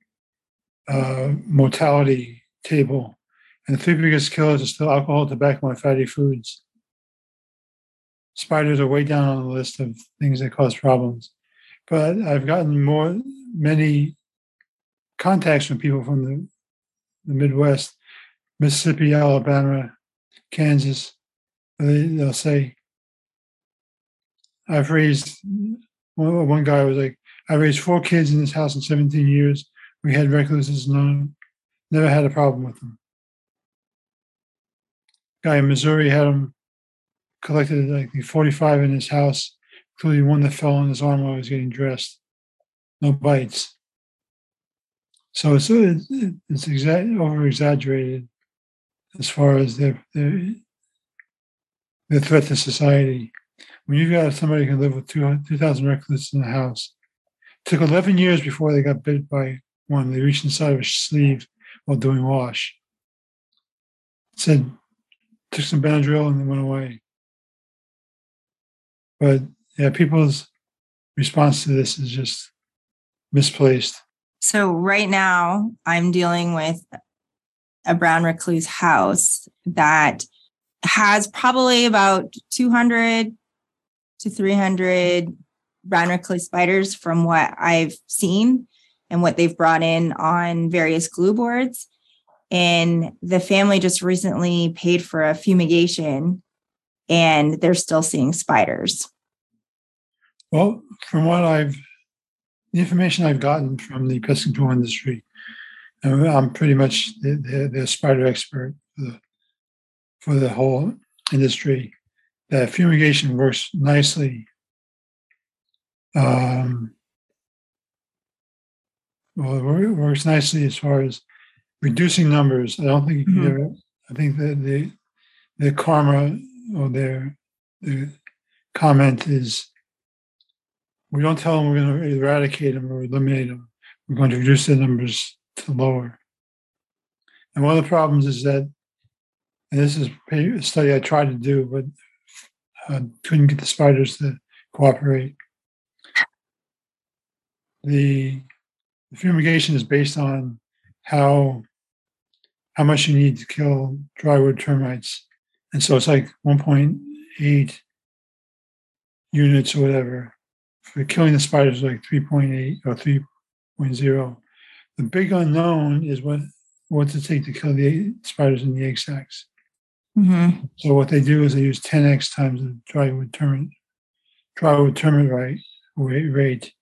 uh, mortality table, and the three biggest killers are still alcohol, tobacco, and fatty foods. Spiders are way down on the list of things that cause problems, but I've gotten more, many contacts from people from the, the Midwest, Mississippi, Alabama, Kansas. They, they'll say, I've raised one, one guy was like, I raised four kids in this house in 17 years. We had recluses, and none, never had a problem with them. Guy in Missouri had them collected like 45 in his house, including one that fell on his arm while he was getting dressed. No bites. So it's it's exa- over exaggerated as far as their their threat to society when you've got somebody who can live with 2,000 recluses in the house, it took 11 years before they got bit by one. They reached inside of a sleeve while doing wash. It said, took some Benadryl and then went away. But yeah, people's response to this is just misplaced. So right now, I'm dealing with a brown recluse house that has probably about 200 to 300 brown recluse spiders from what I've seen and what they've brought in on various glue boards. And the family just recently paid for a fumigation and they're still seeing spiders. Well, from what I've, the information I've gotten from the pest control industry, I'm pretty much the, the, the spider expert for the, for the whole industry that fumigation works nicely. Um, well, it works nicely as far as reducing numbers. I don't think you can mm-hmm. ever, I think that the the karma or their the comment is we don't tell them we're going to eradicate them or eliminate them. We're going to reduce the numbers to lower. And one of the problems is that, and this is a study I tried to do, but uh, couldn't get the spiders to cooperate. The, the fumigation is based on how how much you need to kill drywood termites, and so it's like 1.8 units or whatever. For killing the spiders, like 3.8 or 3.0. The big unknown is what what's it take to kill the spiders in the egg sacs. Mm-hmm. So what they do is they use 10x times the drywood termite, drywood termite rate, rate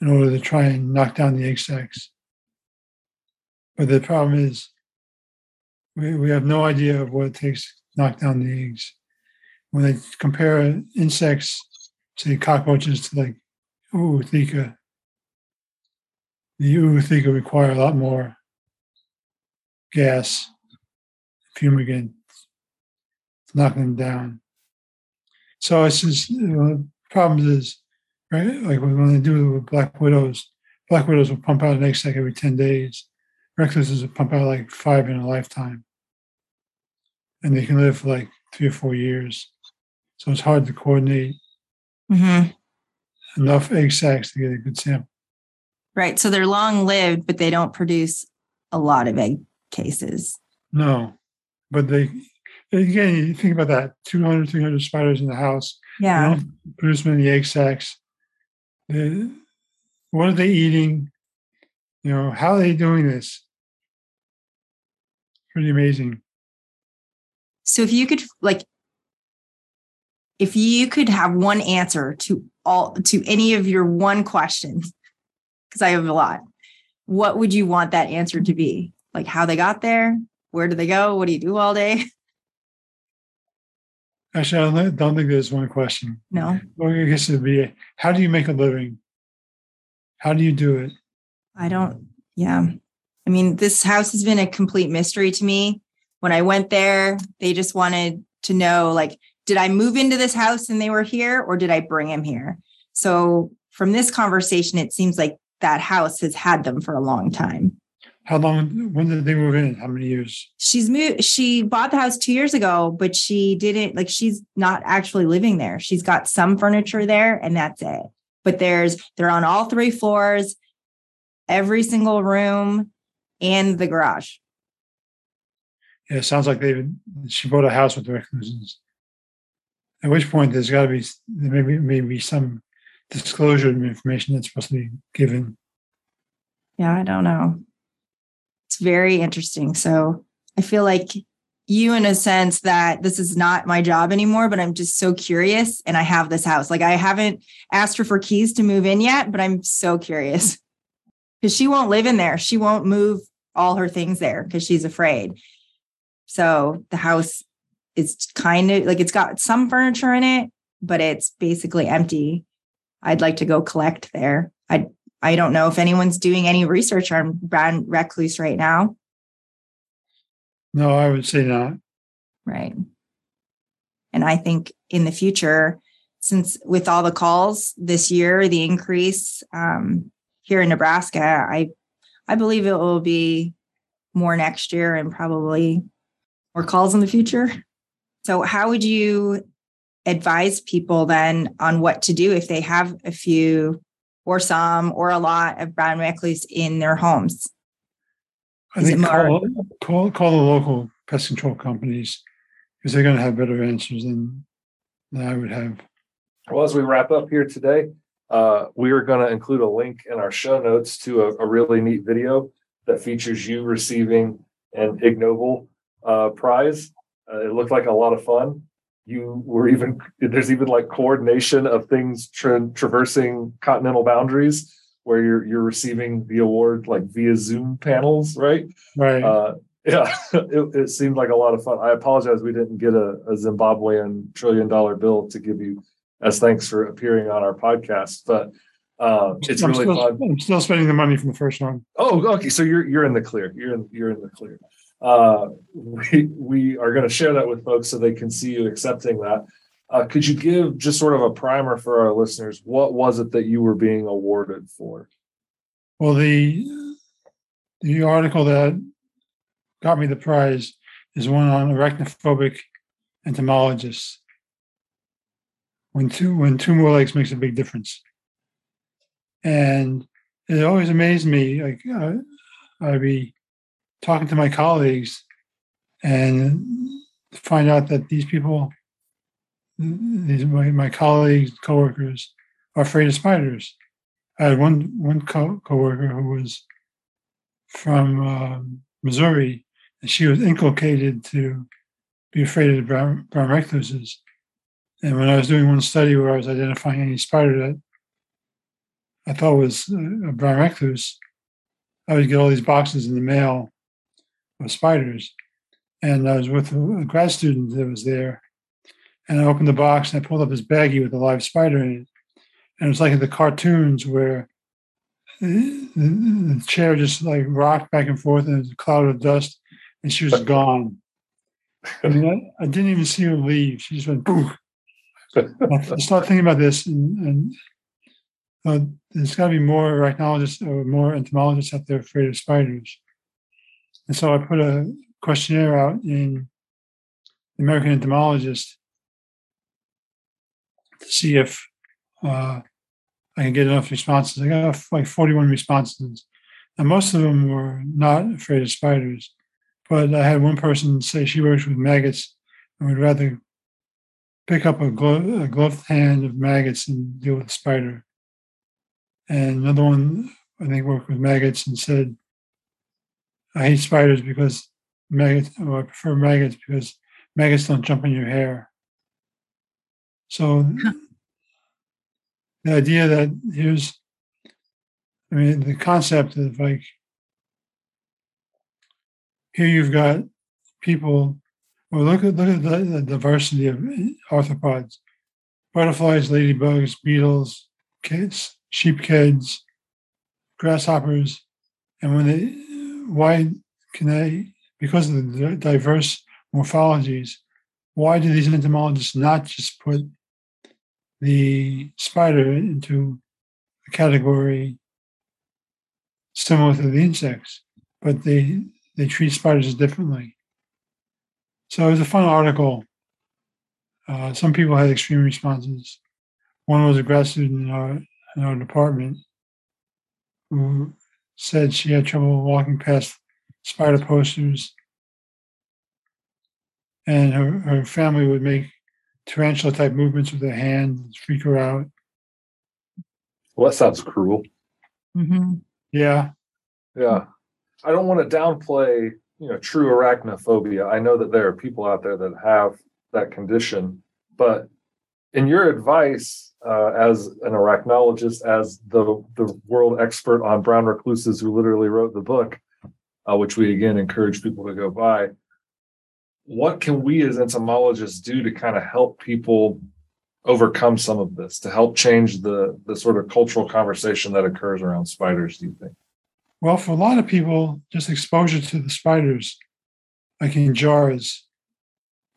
in order to try and knock down the egg sacs. But the problem is we, we have no idea of what it takes to knock down the eggs. When they compare insects say cockroaches to like Ootheca. The Ootheca require a lot more gas, fumigant, knocking them down. So it's just you know, problem is right like when they do it with black widows, black widows will pump out an egg sac every 10 days. Recluses will pump out like five in a lifetime. And they can live for like three or four years. So it's hard to coordinate Mhm. enough egg sacs to get a good sample. Right. So they're long lived, but they don't produce a lot of egg cases. No, but they, again, you think about that 200, 300 spiders in the house. They Yeah. don't produce many egg sacs. They, what are they eating? You know, how are they doing this? Pretty amazing. So if you could like if you could have one answer to all to any of your one questions, because I have a lot, what would you want that answer to be? Like how they got there? Where do they go? What do you do all day? Actually, I don't, think there's one question. No, Well, I guess it'd be how do you make a living? How do you do it? I don't. Yeah. I mean, this house has been a complete mystery to me. When I went there, they just wanted to know like, did I move into this house and they were here or did I bring him here? So from this conversation, it seems like that house has had them for a long time. How long? When did they move in? How many years? She's moved, she bought the house two years ago, but she didn't like she's not actually living there. She's got some furniture there and that's it. But there's they're on all three floors, every single room, and the garage. Yeah, it sounds like they she bought a house with the recluses. At which point there's got to be there maybe maybe some disclosure of information that's supposed to be given. Yeah, I don't know. It's very interesting. So I feel like you, in a sense, that this is not my job anymore, but I'm just so curious. And I have this house. Like I haven't asked her for keys to move in yet, but I'm so curious because she won't live in there. She won't move all her things there because she's afraid. So the house is kind of like it's got some furniture in it, but it's basically empty. I'd like to go collect there. I I don't know if anyone's doing any research on brown recluse right now. No, I would say not. Right. And I think in the future, since with all the calls this year, the increase um, here in Nebraska, I I believe it will be more next year and probably more calls in the future. So, how would you advise people then on what to do if they have a few or some or a lot of brown recluse in their homes? I Is think more- call, call call the local pest control companies because they're going to have better answers than, than I would have. Well, as we wrap up here today, uh, we are going to include a link in our show notes to a, a really neat video that features you receiving an Ig Nobel uh, prize. Uh, it looked like a lot of fun. You were even there's even like coordination of things tra- traversing continental boundaries where you're you're receiving the award like via Zoom panels, right? Right. Uh, yeah, it, it seemed like a lot of fun. I apologize we didn't get a, a Zimbabwean trillion dollar bill to give you as thanks for appearing on our podcast, but uh, it's I'm really still, fun. I'm still spending the money from the first one. Oh, okay. So you're you're in the clear. You're in you're in the clear. Uh, we we are going to share that with folks so they can see you accepting that. Uh, could you give just sort of a primer for our listeners? What was it that you were being awarded for? Well, the the article that got me the prize is one on arachnophobic entomologists. When two when two more legs makes a big difference, and it always amazed me. Like uh, I'd be talking to my colleagues and find out that these people, these my, my colleagues, coworkers, are afraid of spiders. I had one one co- coworker who was from um, Missouri, and she was inculcated to be afraid of brown, brown recluses. And when I was doing one study where I was identifying any spider that I thought was a brown recluse, I would get all these boxes in the mail of spiders. And I was with a grad student that was there, And I opened the box and I pulled up this baggie with a live spider in it. And it was like in the cartoons where the, the chair just like rocked back and forth and a cloud of dust and she was gone. I mean, I, I didn't even see her leave. She just went boom. I started thinking about this and, and uh, there's got to be more arachnologists or more entomologists out there afraid of spiders. And so I put a questionnaire out in the American Entomologist to see if uh, I can get enough responses. I got like 41 responses, and most of them were not afraid of spiders. But I had one person say she works with maggots and would rather pick up a, glo- a gloved hand of maggots and deal with a spider. And another one, I think, worked with maggots and said, I hate spiders because maggots, or I prefer maggots because maggots don't jump in your hair. So the idea that here's, I mean, the concept of like, here you've got people, well, look at look at the, the diversity of arthropods, butterflies, ladybugs, beetles, kids, sheepheads, grasshoppers, and when they, why can they, because of the diverse morphologies, why do these entomologists not just put the spider into a category similar to the insects, but they they treat spiders differently. So it was a fun article. Uh, some people had extreme responses. One was a grad student in our in our department who said she had trouble walking past spider posters, and her, her family would make tarantula type movements with their hand, freak her out. Well, that sounds cruel. Mm-hmm. Yeah. Yeah. I don't want to downplay, you know, true arachnophobia. I know that there are people out there that have that condition, but in your advice uh, as an arachnologist, as the the world expert on brown recluses who literally wrote the book, uh, which we again encourage people to go buy, what can we as entomologists do to kind of help people overcome some of this to help change the the sort of cultural conversation that occurs around spiders do you think? Well for a lot of people just exposure to the spiders like in jars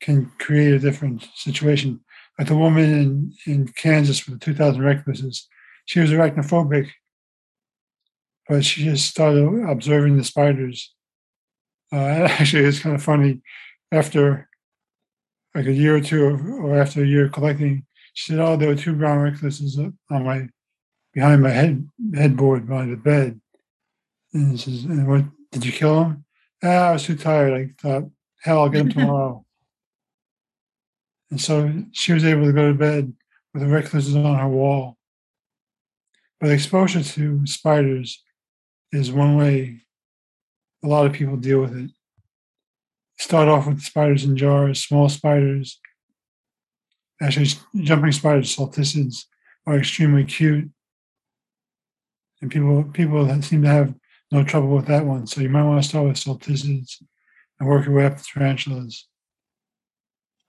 can create a different situation the woman in, in kansas with the 2000 recluses she was arachnophobic but she just started observing the spiders uh, actually it's kind of funny after like a year or two or after a year of collecting, she said, "Oh, there were two brown recluses on my behind my head headboard by the bed." And she says, "And what did you kill them?" Ah, I was too tired. I thought, "Hell, I'll get them tomorrow." And so she was able to go to bed with the recluses on her wall. But exposure to spiders is one way a lot of people deal with it start off with spiders in jars, small spiders. Actually, jumping spiders, salticids, are extremely cute, and people people seem to have no trouble with that one. So you might want to start with salticids and work your way up to tarantulas.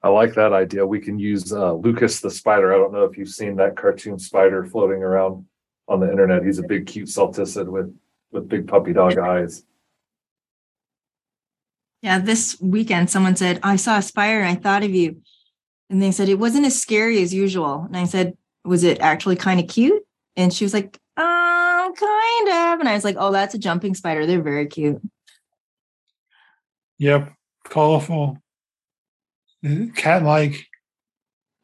I like that idea. We can use uh, Lucas the spider. I don't know if you've seen that cartoon spider floating around on the internet. He's a big, cute salticid with with big puppy dog eyes. Yeah, this weekend someone said, I saw a spider and I thought of you. And they said it wasn't as scary as usual. And I said, Was it actually kind of cute? And she was like, um, kind of. And I was like, Oh, that's a jumping spider. They're very cute. Yep. Colorful. Cat like.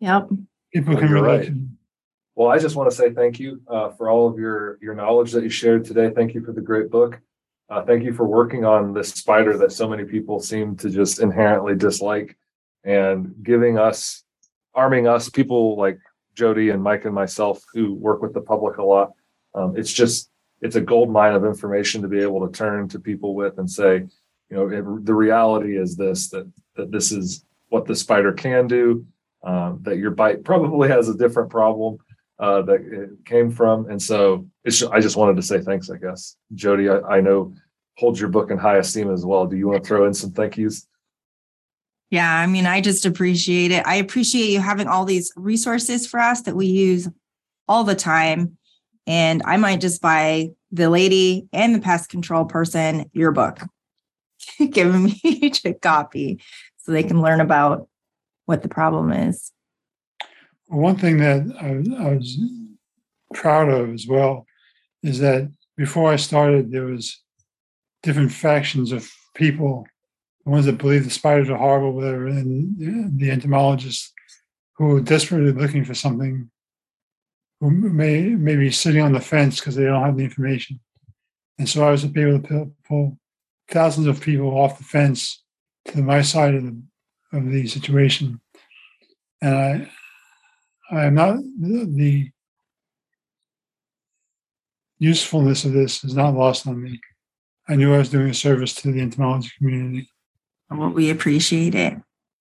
Yep. People can relate. Right. Well, I just want to say thank you uh, for all of your your knowledge that you shared today. Thank you for the great book. Uh, thank you for working on this spider that so many people seem to just inherently dislike and giving us, arming us, people like Jody and Mike and myself who work with the public a lot. Um, it's just, it's a gold mine of information to be able to turn to people with and say, you know, it, the reality is this, that, that this is what the spider can do, um, that your bite probably has a different problem uh, that it came from. And so it's, I just wanted to say thanks, I guess. Jody, I, I know holds your book in high esteem as well. Do you want to throw in some thank yous? Yeah, I mean, I just appreciate it. I appreciate you having all these resources for us that we use all the time. And I might just buy the lady and the pest control person your book, give me a copy so they can learn about what the problem is. One thing that I, I was proud of as well is that before I started, there was different factions of people, the ones that believe the spiders are horrible, whatever, and the entomologists who are desperately looking for something who may, may be sitting on the fence because they don't have the information. And so I was able to pull thousands of people off the fence to my side of the, of the situation. And I, I am not the usefulness of this is not lost on me. I knew I was doing a service to the entomology community. Well, we appreciate it.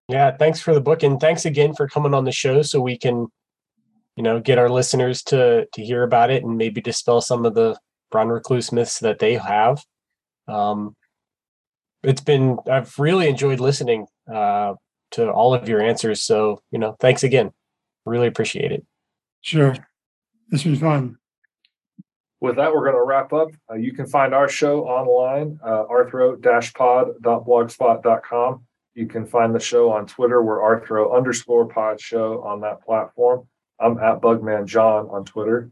Yeah, thanks for the book, and thanks again for coming on the show so we can, you know, get our listeners to to hear about it and maybe dispel some of the brown recluse myths that they have. Um, it's been I've really enjoyed listening uh, to all of your answers. So you know, thanks again. Really appreciate it. Sure, this was fun with that, we're going to wrap up. Uh, you can find our show online, uh, arthro-pod.blogspot.com. You can find the show on Twitter. We're arthro underscore pod show on that platform. I'm at Bugman John on Twitter.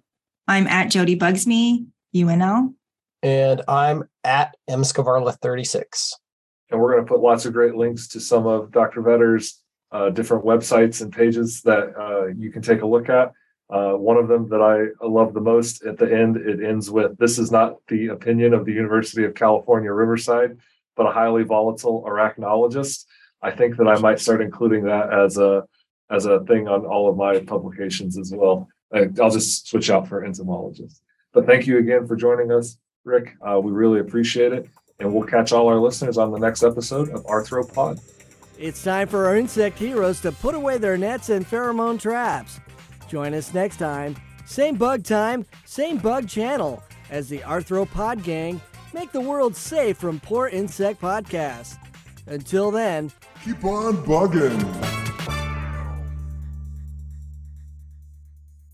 I'm at Jody Bugsme, UNL. And I'm at mskvarla36. And we're going to put lots of great links to some of Dr. Vetter's uh, different websites and pages that uh, you can take a look at. Uh, one of them that I love the most at the end, it ends with This is not the opinion of the University of California, Riverside, but a highly volatile arachnologist. I think that I might start including that as a as a thing on all of my publications as well. I'll just switch out for entomologists. But thank you again for joining us, Rick. Uh, we really appreciate it. And we'll catch all our listeners on the next episode of Arthropod. It's time for our insect heroes to put away their nets and pheromone traps. Join us next time, same bug time, same bug channel, as the Arthropod Gang make the world safe from poor insect podcasts. Until then, keep on bugging.